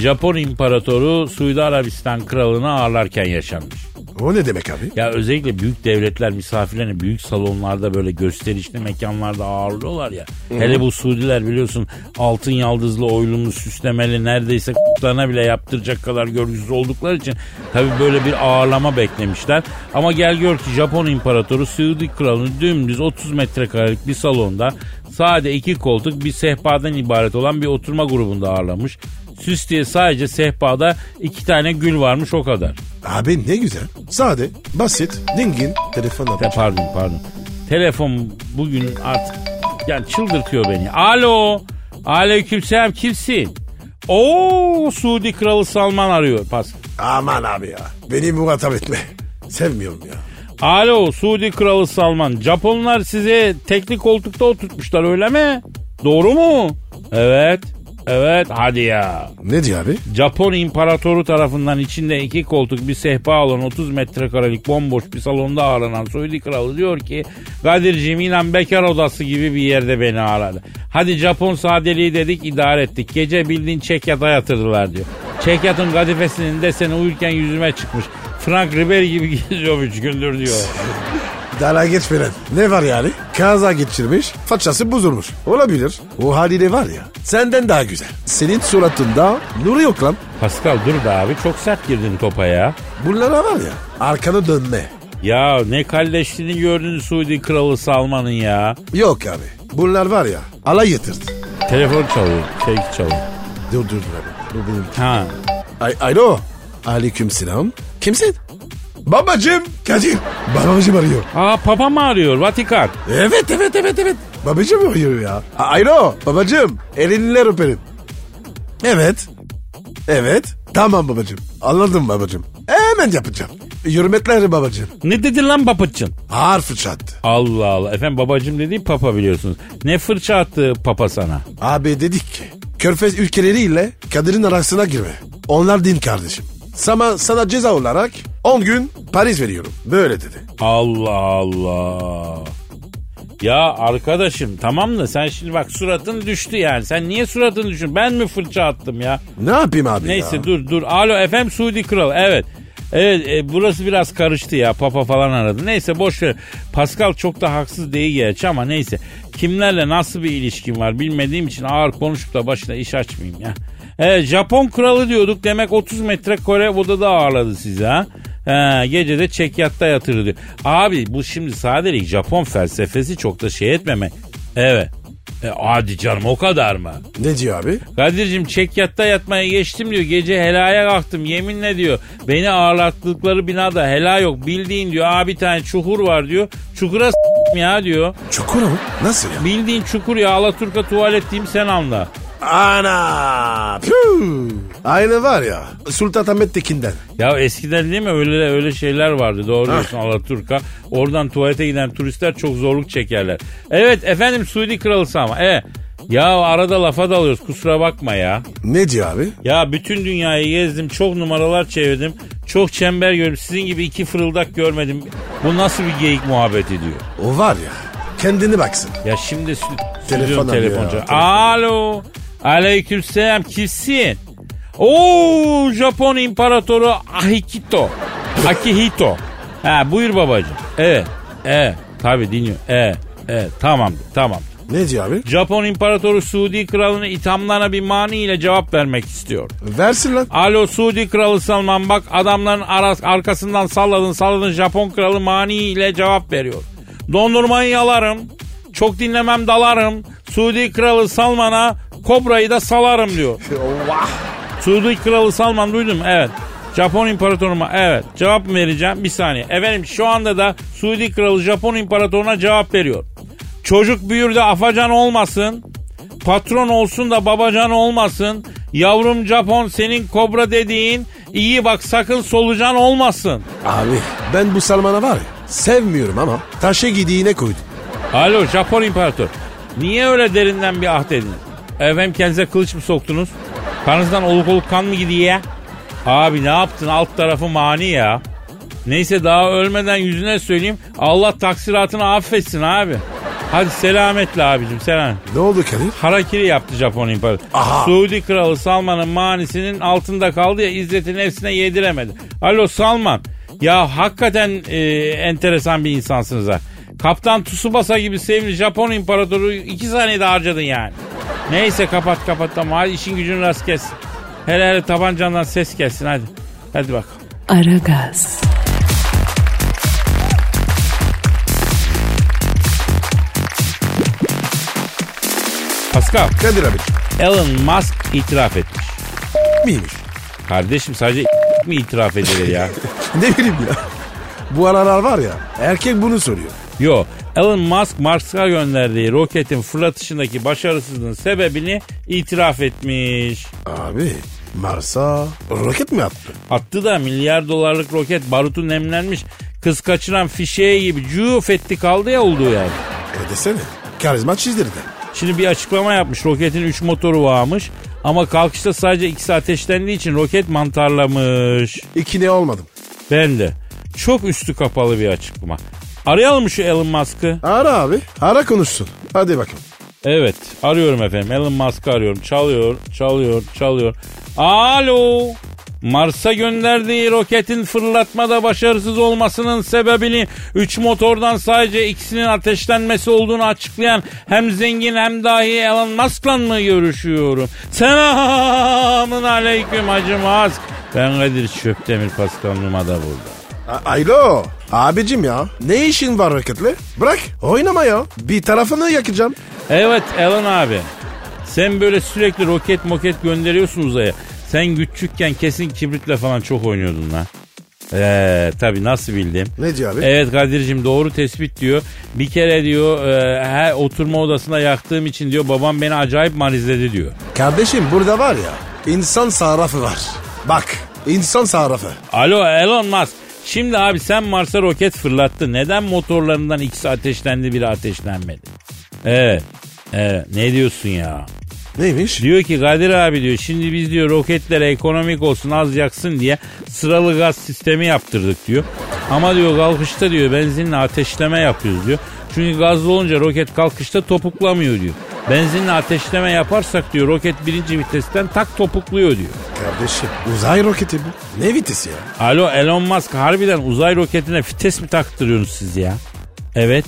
Japon İmparatoru Suudi Arabistan Kralı'nı ağırlarken yaşanmış. O ne demek abi? Ya özellikle büyük devletler misafirlerini büyük salonlarda böyle gösterişli mekanlarda ağırlıyorlar ya. Hele bu Suudiler biliyorsun altın yaldızlı oylumlu süslemeli neredeyse k***larına bile yaptıracak kadar görgüsüz oldukları için tabi böyle bir ağırlama beklemişler. Ama gel gör ki Japon İmparatoru Suudi Kralı'nı dümdüz 30 metrekarelik bir salonda sade iki koltuk bir sehpadan ibaret olan bir oturma grubunda ağırlamış. Süs diye sadece sehpada iki tane gül varmış o kadar. Abi ne güzel. Sade, basit, dingin. Telefon Te- alacağım. pardon pardon. Telefon bugün artık yani çıldırtıyor beni. Alo. Aleykümselam kimsin? Oo Suudi Kralı Salman arıyor. Pas. Aman abi ya. Beni muhatap etme. Sevmiyorum ya. Alo Suudi Kralı Salman. Japonlar size tekli koltukta oturtmuşlar öyle mi? Doğru mu? Evet. Evet hadi ya. Ne diyor abi? Japon imparatoru tarafından içinde iki koltuk bir sehpa olan 30 metrekarelik bomboş bir salonda ağırlanan Suudi kralı diyor ki Kadir'cim inan bekar odası gibi bir yerde beni ağırladı. Hadi Japon sadeliği dedik idare ettik. Gece bildiğin çekyata yatırdılar diyor. Çekyatın kadifesinin deseni uyurken yüzüme çıkmış. Frank Ribery gibi geziyor üç gündür diyor. Dala geç falan. Ne var yani? Kaza geçirmiş, façası bozulmuş. Olabilir. O haliyle var ya, senden daha güzel. Senin suratında nuru yok lan. Pascal dur be abi çok sert girdin topa ya. Bunlara var ya, arkana dönme. Ya ne kalleşliğini gördün Suudi kralı Salman'ın ya. Yok abi. Bunlar var ya, alay yatırdı. Telefon çalıyor. Şey çalıyor. Dur dur dur abi. Bu benim. Ha. Ay, alo. Aleyküm selam. Kimsin? Babacım. Kadir. Babacım arıyor. Aa papa mı arıyor Vatikan? Evet evet evet evet. Babacım arıyor ya. A- Alo babacım. Elinler öperim. Evet. Evet. Tamam babacım. Anladım babacım. Hemen yapacağım. Hürmetler babacım. Ne dedi lan babacın? Ağır fırça attı. Allah Allah. Efendim babacım dediği papa biliyorsunuz. Ne fırça attı papa sana? Abi dedik ki Körfez ülkeleriyle Kadir'in arasına girme. Onlar din kardeşim. Sana, sana ceza olarak 10 gün Paris veriyorum. Böyle dedi. Allah Allah. Ya arkadaşım tamam da sen şimdi bak suratın düştü yani. Sen niye suratın düşün? Ben mi fırça attım ya? Ne yapayım abi Neyse ya? dur dur. Alo efendim Suudi Kral. Evet. Evet e, burası biraz karıştı ya. Papa falan aradı. Neyse boş ver. Pascal çok da haksız değil gerçi ama neyse. Kimlerle nasıl bir ilişkin var bilmediğim için ağır konuşup da başına iş açmayayım ya. Evet Japon kralı diyorduk. Demek 30 metre Kore odada ağırladı sizi ha. He, gece de çekyatta yatırdı diyor. Abi bu şimdi sadece Japon felsefesi çok da şey etmemek. Evet. E, hadi canım o kadar mı? Ne diyor abi? Kadir'cim çekyatta yatmaya geçtim diyor. Gece helaya kalktım yeminle diyor. Beni ağırlattıkları binada hela yok. Bildiğin diyor abi bir tane çukur var diyor. Çukura s**tim ya diyor. Çukur mu? Nasıl ya? Bildiğin çukur ya Alaturka tuvalet diyeyim sen anla. Ana! Püh! Aynı var ya Sultanahmet Tekin'den. Ya eskiden değil mi öyle öyle şeyler vardı doğru diyorsun Alaturka. Oradan tuvalete giden turistler çok zorluk çekerler. Evet efendim Suudi kralısı ama. E, ya arada lafa dalıyoruz kusura bakma ya. Ne diyor abi? Ya bütün dünyayı gezdim, çok numaralar çevirdim. Çok çember gördüm. Sizin gibi iki fırıldak görmedim. Bu nasıl bir geyik muhabbeti diyor. O var ya kendini baksın. Ya şimdi stü- Telefon arıyor telefoncu. ya, telefon. Alo. Aleykümselam kimsin? Oo Japon İmparatoru Ahikito. Akihito. Ha buyur babacığım. Evet. Evet. Tabii dinliyorum. Evet. Evet. Tamamdır. Tamam. Ne diyor abi? Japon İmparatoru Suudi Kralı'nın ithamlarına bir mani ile cevap vermek istiyor. Versin lan. Alo Suudi Kralı Salman bak adamların aras, arkasından salladın salladın Japon Kralı mani ile cevap veriyor. Dondurmayı yalarım. Çok dinlemem dalarım. Suudi Kralı Salman'a kobrayı da salarım diyor. Suudi Kralı Salman duydum evet. Japon İmparatoruma evet cevap mı vereceğim bir saniye. Efendim şu anda da Suudi Kralı Japon İmparatoruna cevap veriyor. Çocuk büyür de afacan olmasın. Patron olsun da babacan olmasın. Yavrum Japon senin kobra dediğin iyi bak sakın solucan olmasın. Abi ben bu Salman'a var ya sevmiyorum ama taşa gidiğine koydum. Alo Japon İmparator. Niye öyle derinden bir ahd edin? Efendim kendinize kılıç mı soktunuz? Kanınızdan oluk oluk kan mı gidiyor ya? Abi ne yaptın alt tarafı mani ya. Neyse daha ölmeden yüzüne söyleyeyim. Allah taksiratını affetsin abi. Hadi selametle abicim selam. Ne oldu Kadir? Harakiri yaptı Japon İmparatoru. Aha. Suudi Kralı Salman'ın manisinin altında kaldı ya İzzet'in nefsine yediremedi. Alo Salman. Ya hakikaten e, enteresan bir insansınız ha. Kaptan Tsubasa gibi sevimli Japon İmparatoru iki saniyede harcadın yani. Neyse kapat kapat tamam hadi işin gücün rast gelsin. Hele hele tabancandan ses gelsin hadi. Hadi bakalım. Aragaz, Pascal, Kadir abi. Elon Musk itiraf etmiş. Miymiş? Kardeşim sadece mi itiraf edilir ya? Ne bileyim ya. Bu aralar var ya erkek bunu soruyor. Yo, Elon Musk Mars'a gönderdiği roketin fırlatışındaki başarısızlığın sebebini itiraf etmiş. Abi Mars'a roket mi attı? Attı da milyar dolarlık roket barutu nemlenmiş. Kız kaçıran fişeği gibi cüf etti kaldı ya olduğu yer. E desene. Karizma çizdirdi. Şimdi bir açıklama yapmış. Roketin 3 motoru varmış. Ama kalkışta sadece ikisi ateşlendiği için roket mantarlamış. İki ne olmadım. Ben de. Çok üstü kapalı bir açıklama. Arayalım şu Elon Musk'ı? Ara abi. Ara konuşsun. Hadi bakalım. Evet arıyorum efendim Elon Musk'ı arıyorum çalıyor çalıyor çalıyor Alo Mars'a gönderdiği roketin fırlatmada başarısız olmasının sebebini 3 motordan sadece ikisinin ateşlenmesi olduğunu açıklayan hem zengin hem dahi Elon Musk'la mı görüşüyorum? Selamın aleyküm Hacı Musk. Ben Kadir Çöptemir Pascal Numa'da burada. A- Alo. Abicim ya. Ne işin var roketle? Bırak. Oynama ya. Bir tarafını yakacağım. Evet Elon abi. Sen böyle sürekli roket moket gönderiyorsun uzaya. Sen küçükken kesin kibritle falan çok oynuyordun lan. Eee tabi nasıl bildim. Ne diyor abi? Evet Kadir'cim doğru tespit diyor. Bir kere diyor e, her oturma odasında yaktığım için diyor babam beni acayip marizledi diyor. Kardeşim burada var ya. insan sarrafı var. Bak. insan sarrafı. Alo Elon Musk. Şimdi abi sen Mars'a roket fırlattın. Neden motorlarından ikisi ateşlendi biri ateşlenmedi? Evet. Evet. Ne diyorsun ya? Neymiş? Diyor ki Kadir abi diyor şimdi biz diyor roketlere ekonomik olsun az yaksın diye sıralı gaz sistemi yaptırdık diyor. Ama diyor kalkışta diyor benzinle ateşleme yapıyoruz diyor. Çünkü gazlı olunca roket kalkışta topuklamıyor diyor. Benzinle ateşleme yaparsak diyor roket birinci vitesten tak topukluyor diyor. Kardeşim uzay roketi bu. Ne vitesi ya? Alo Elon Musk harbiden uzay roketine vites mi taktırıyorsunuz siz ya? Evet.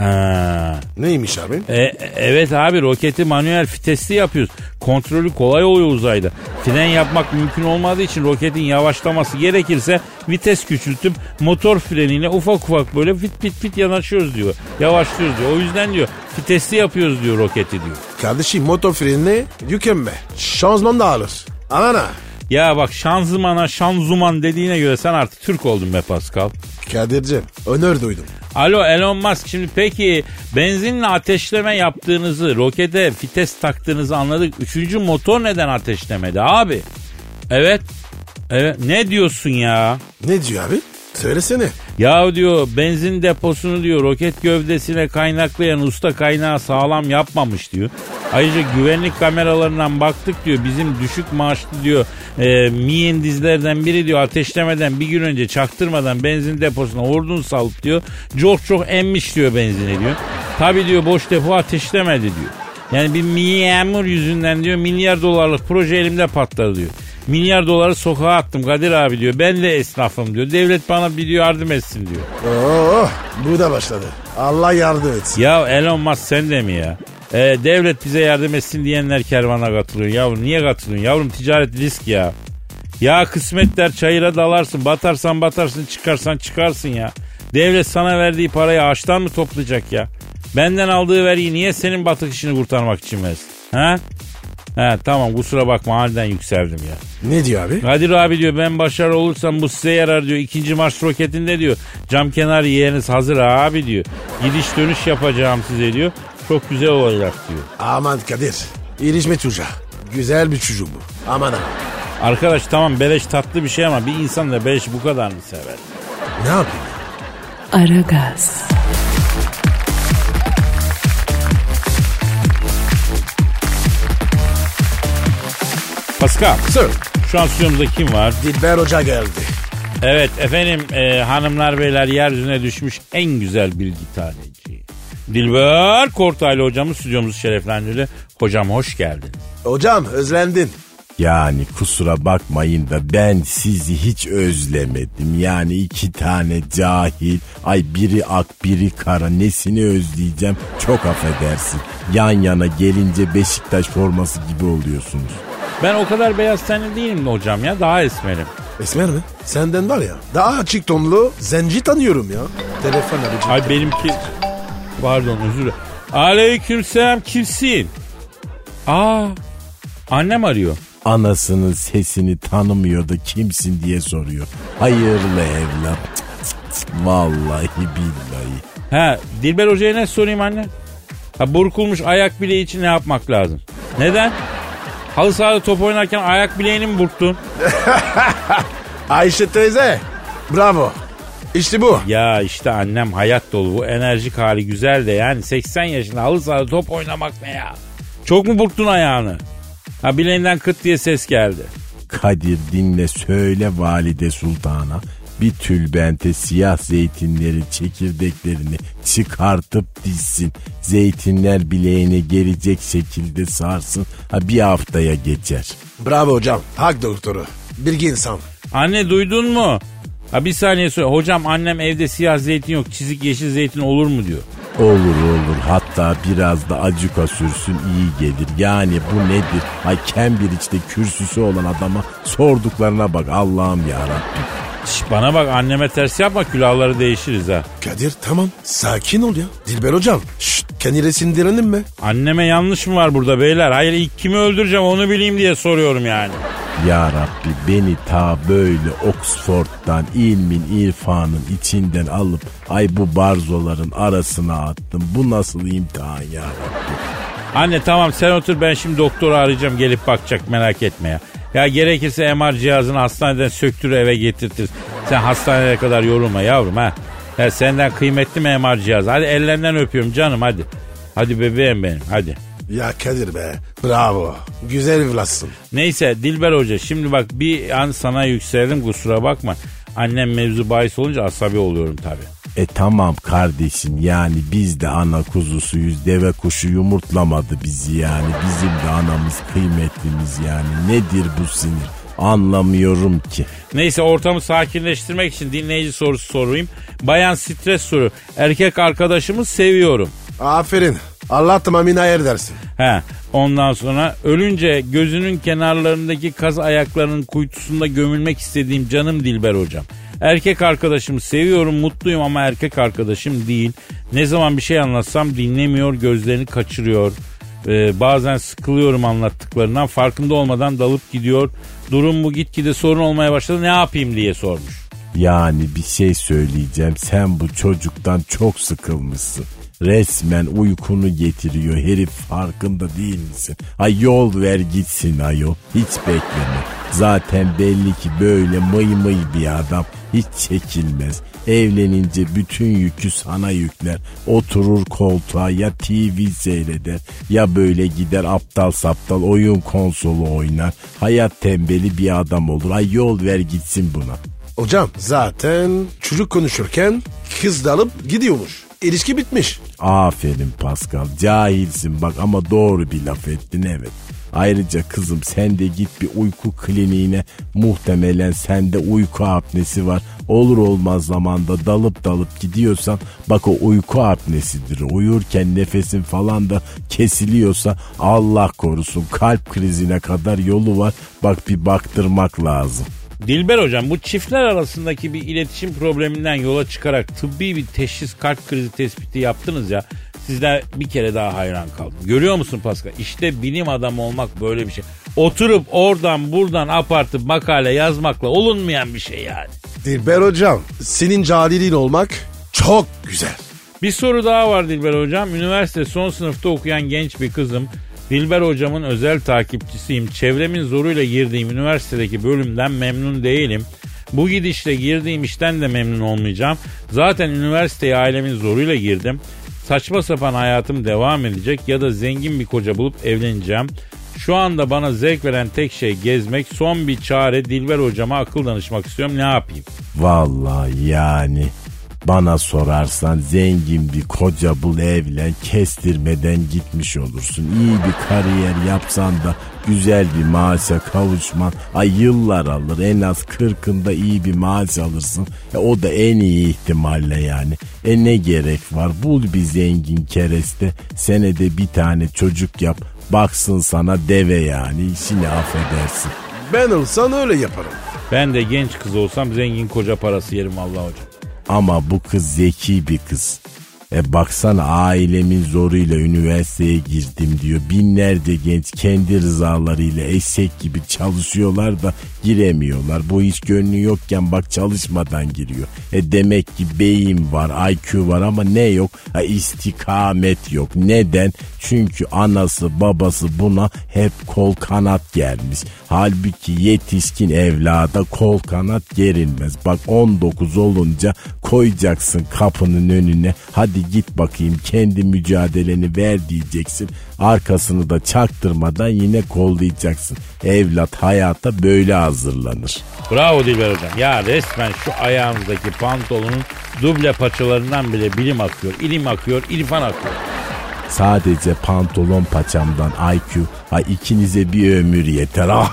Ha. Neymiş abi? E, evet abi roketi manuel vitesli yapıyoruz. Kontrolü kolay oluyor uzayda. Fren yapmak mümkün olmadığı için roketin yavaşlaması gerekirse vites küçültüp motor freniyle ufak ufak böyle fit fit fit yanaşıyoruz diyor. Yavaşlıyoruz diyor. O yüzden diyor vitesli yapıyoruz diyor roketi diyor. Kardeşim motor frenine yüklenme. Şanzman da alır. Aman ha. Ya bak şanzımana şanzuman dediğine göre sen artık Türk oldun be Pascal. Kadir'cim önör duydum. Alo Elon Musk şimdi peki benzinle ateşleme yaptığınızı rokete vites taktığınızı anladık. Üçüncü motor neden ateşlemedi abi? Evet. Evet ne diyorsun ya? Ne diyor abi? Söylesene. Ya diyor benzin deposunu diyor roket gövdesine kaynaklayan usta kaynağı sağlam yapmamış diyor. Ayrıca güvenlik kameralarından baktık diyor bizim düşük maaşlı diyor e, miyendizlerden biri diyor ateşlemeden bir gün önce çaktırmadan benzin deposuna ordun salıp diyor çok çok emmiş diyor benzini diyor. Tabi diyor boş depo ateşlemedi diyor. Yani bir memur yüzünden diyor milyar dolarlık proje elimde patladı diyor. Milyar doları sokağa attım Kadir abi diyor. Ben de esnafım diyor. Devlet bana bir diyor yardım etsin diyor. Oo, bu da başladı. Allah yardım etsin. Ya Elon Musk sen de mi ya? Ee, devlet bize yardım etsin diyenler kervana katılıyor. Yavrum niye katılıyorsun? Yavrum ticaret risk ya. Ya kısmetler çayıra dalarsın. Batarsan batarsın çıkarsan çıkarsın ya. Devlet sana verdiği parayı ağaçtan mı toplayacak ya? Benden aldığı vergiyi niye senin batık işini kurtarmak için versin? Ha? He tamam kusura bakma halden yükseldim ya. Ne diyor abi? Kadir abi diyor ben başarılı olursam bu size yarar diyor. İkinci Mars roketinde diyor. Cam kenarı yeriniz hazır abi diyor. Gidiş dönüş yapacağım size diyor. Çok güzel olacak diyor. Aman Kadir. İlişme çocuğa. Güzel bir çocuk bu. Aman aman. Arkadaş tamam beleş tatlı bir şey ama bir insan da beleş bu kadar mı sever? Ne yapayım? Aragaz, Pascal Sir. şu an stüdyomuzda kim var? Dilber Hoca geldi. Evet efendim e, hanımlar beyler yeryüzüne düşmüş en güzel bilgi taneci. Dilber Kortaylı hocamız stüdyomuzu şereflendirdi. Hocam hoş geldin. Hocam özlendin. Yani kusura bakmayın da ben sizi hiç özlemedim. Yani iki tane cahil, ay biri ak biri kara nesini özleyeceğim çok affedersin. Yan yana gelince Beşiktaş forması gibi oluyorsunuz. Ben o kadar beyaz tenli değilim de hocam ya daha esmerim. Esmer mi? Senden var ya daha açık tonlu zenci tanıyorum ya. Telefon abicim. Ay benimki pardon özür dilerim. Aleykümselam kimsin? Aa annem arıyor. Anasının sesini tanımıyor da kimsin diye soruyor. Hayırlı evlat. Cık cık cık. Vallahi billahi. Ha Dilber Hoca'ya ne sorayım anne? Ha burkulmuş ayak bileği için ne yapmak lazım? Neden? Halı sahada top oynarken ayak bileğini mi burktun? Ayşe teyze. Bravo. İşte bu. Ya işte annem hayat dolu bu enerjik hali güzel de yani 80 yaşında halı sahada top oynamak ne ya? Çok mu burktun ayağını? Ha bileğinden kıt diye ses geldi. Kadir dinle söyle valide sultana bir tülbente siyah zeytinleri çekirdeklerini çıkartıp dizsin. Zeytinler bileğine gelecek şekilde sarsın. Ha bir haftaya geçer. Bravo hocam. Hak doktoru. Bilgi insan. Anne duydun mu? Ha bir saniye söyle. Hocam annem evde siyah zeytin yok çizik yeşil zeytin olur mu diyor. Olur olur hatta biraz da acuka sürsün iyi gelir. Yani bu nedir? Ay Cambridge'de kürsüsü olan adama sorduklarına bak Allah'ım ya Şş, bana bak anneme ters yapma külahları değişiriz ha. Kadir tamam sakin ol ya. Dilber hocam. Şşt kendine sindirelim mi? Anneme yanlış mı var burada beyler? Hayır ilk kimi öldüreceğim onu bileyim diye soruyorum yani. Ya Rabbi beni ta böyle Oxford'dan ilmin irfanın içinden alıp ay bu barzoların arasına attın. Bu nasıl imtihan ya Rabbi? Anne tamam sen otur ben şimdi doktoru arayacağım gelip bakacak merak etme ya. Ya gerekirse MR cihazını hastaneden söktür eve getirtir. Sen hastaneye kadar yorulma yavrum ha. Ya senden kıymetli mi MR cihazı? Hadi ellerinden öpüyorum canım hadi. Hadi bebeğim benim hadi. Ya Kadir be. Bravo. Güzel evlatsın. Neyse Dilber Hoca şimdi bak bir an sana yükseldim kusura bakma. Annem mevzu bahis olunca asabi oluyorum tabii. E tamam kardeşim yani biz de ana kuzusuyuz deve kuşu yumurtlamadı bizi yani bizim de anamız kıymetlimiz yani nedir bu sinir anlamıyorum ki. Neyse ortamı sakinleştirmek için dinleyici sorusu sorayım. Bayan stres soru. Erkek arkadaşımı seviyorum. Aferin. Allah tamamına yer dersin. He, ondan sonra ölünce gözünün kenarlarındaki kaz ayaklarının kuytusunda gömülmek istediğim canım Dilber hocam. Erkek arkadaşımı seviyorum, mutluyum ama erkek arkadaşım değil. Ne zaman bir şey anlatsam dinlemiyor, gözlerini kaçırıyor. Ee, bazen sıkılıyorum anlattıklarından, farkında olmadan dalıp gidiyor. Durum bu gitgide sorun olmaya başladı, ne yapayım diye sormuş. Yani bir şey söyleyeceğim sen bu çocuktan çok sıkılmışsın. Resmen uykunu getiriyor herif farkında değil misin? Ay yol ver gitsin ayol hiç bekleme. Zaten belli ki böyle mıy mıy bir adam. Hiç çekilmez. Evlenince bütün yükü sana yükler. Oturur koltuğa ya TV seyreder ya böyle gider aptal saptal oyun konsolu oynar. Hayat tembeli bir adam olur. Ay yol ver gitsin buna. Hocam zaten çocuk konuşurken kız da alıp gidiyormuş. İlişki bitmiş. Aferin Pascal. Cahilsin bak ama doğru bir laf ettin evet. Ayrıca kızım sen de git bir uyku kliniğine. Muhtemelen sende uyku apnesi var. Olur olmaz zamanda dalıp dalıp gidiyorsan bak o uyku apnesidir. Uyurken nefesin falan da kesiliyorsa Allah korusun kalp krizine kadar yolu var. Bak bir baktırmak lazım. Dilber hocam bu çiftler arasındaki bir iletişim probleminden yola çıkarak tıbbi bir teşhis kalp krizi tespiti yaptınız ya. Sizde bir kere daha hayran kaldım. Görüyor musun Pascal? İşte bilim adamı olmak böyle bir şey. Oturup oradan buradan apartıp makale yazmakla olunmayan bir şey yani. Dilber hocam senin cahilin olmak çok güzel. Bir soru daha var Dilber hocam. Üniversite son sınıfta okuyan genç bir kızım. Dilber hocamın özel takipçisiyim. Çevremin zoruyla girdiğim üniversitedeki bölümden memnun değilim. Bu gidişle girdiğim işten de memnun olmayacağım. Zaten üniversiteye ailemin zoruyla girdim. Saçma sapan hayatım devam edecek ya da zengin bir koca bulup evleneceğim. Şu anda bana zevk veren tek şey gezmek. Son bir çare Dilber hocama akıl danışmak istiyorum. Ne yapayım? Vallahi yani bana sorarsan zengin bir koca bul evlen kestirmeden gitmiş olursun. İyi bir kariyer yapsan da güzel bir maaşa kavuşman ay yıllar alır. En az kırkında iyi bir maaş alırsın. E, o da en iyi ihtimalle yani. E ne gerek var bul bir zengin kereste senede bir tane çocuk yap. Baksın sana deve yani işini affedersin. Ben olsan öyle yaparım. Ben de genç kız olsam zengin koca parası yerim Allah hocam. Ama bu kız zeki bir kız. E baksana ailemin zoruyla üniversiteye girdim diyor. Binlerce genç kendi rızalarıyla eşek gibi çalışıyorlar da giremiyorlar. Bu iş gönlü yokken bak çalışmadan giriyor. E demek ki beyin var, IQ var ama ne yok? E istikamet yok. Neden? Çünkü anası babası buna hep kol kanat gelmiş. Halbuki yetişkin evlada kol kanat gerilmez. Bak 19 olunca koyacaksın kapının önüne. Hadi git bakayım kendi mücadeleni ver diyeceksin. Arkasını da çaktırmadan yine kollayacaksın. Evlat hayata böyle hazırlanır. Bravo Dilber hocam. Ya resmen şu ayağımızdaki pantolonun duble paçalarından bile bilim akıyor, ilim akıyor, irfan akıyor. Sadece pantolon paçamdan IQ. Ay ikinize bir ömür yeter.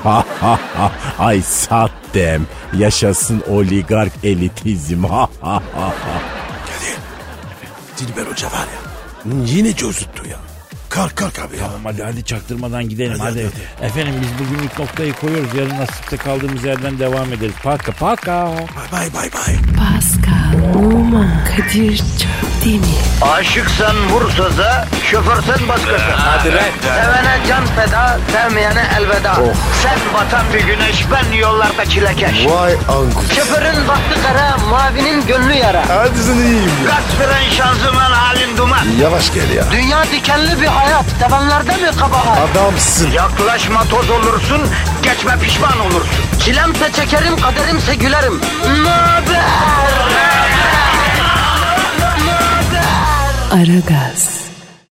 Ay sattem. Yaşasın oligark elitizm. Dilber hoca var ya yine cozuttu ya. Kalk kalk abi ya. Tamam hadi hadi çaktırmadan gidelim Hadi, hadi. hadi, Efendim biz bugünlük noktayı koyuyoruz. Yarın nasipte kaldığımız yerden devam ederiz. Paka paka. Bay bay bay. Pascal, Oman, Kadir çok değil mi? Aşıksan vursa da şoförsen başkasın. Hadi Sevene can feda, sevmeyene elveda. Sen batan bir güneş, ben yollarda çilekeş. Vay anku. Şoförün baktı kara, mavinin gönlü yara. Hadi sen iyiyim ya. Kasperen şanzıman halin duman. Yavaş gel ya. Dünya dikenli bir hayat, sevenlerde mi kabahar? Adamsın. Yaklaşma toz olursun, geçme pişman olursun. Çilemse çekerim, kaderimse gülerim. Möber! Aragaz.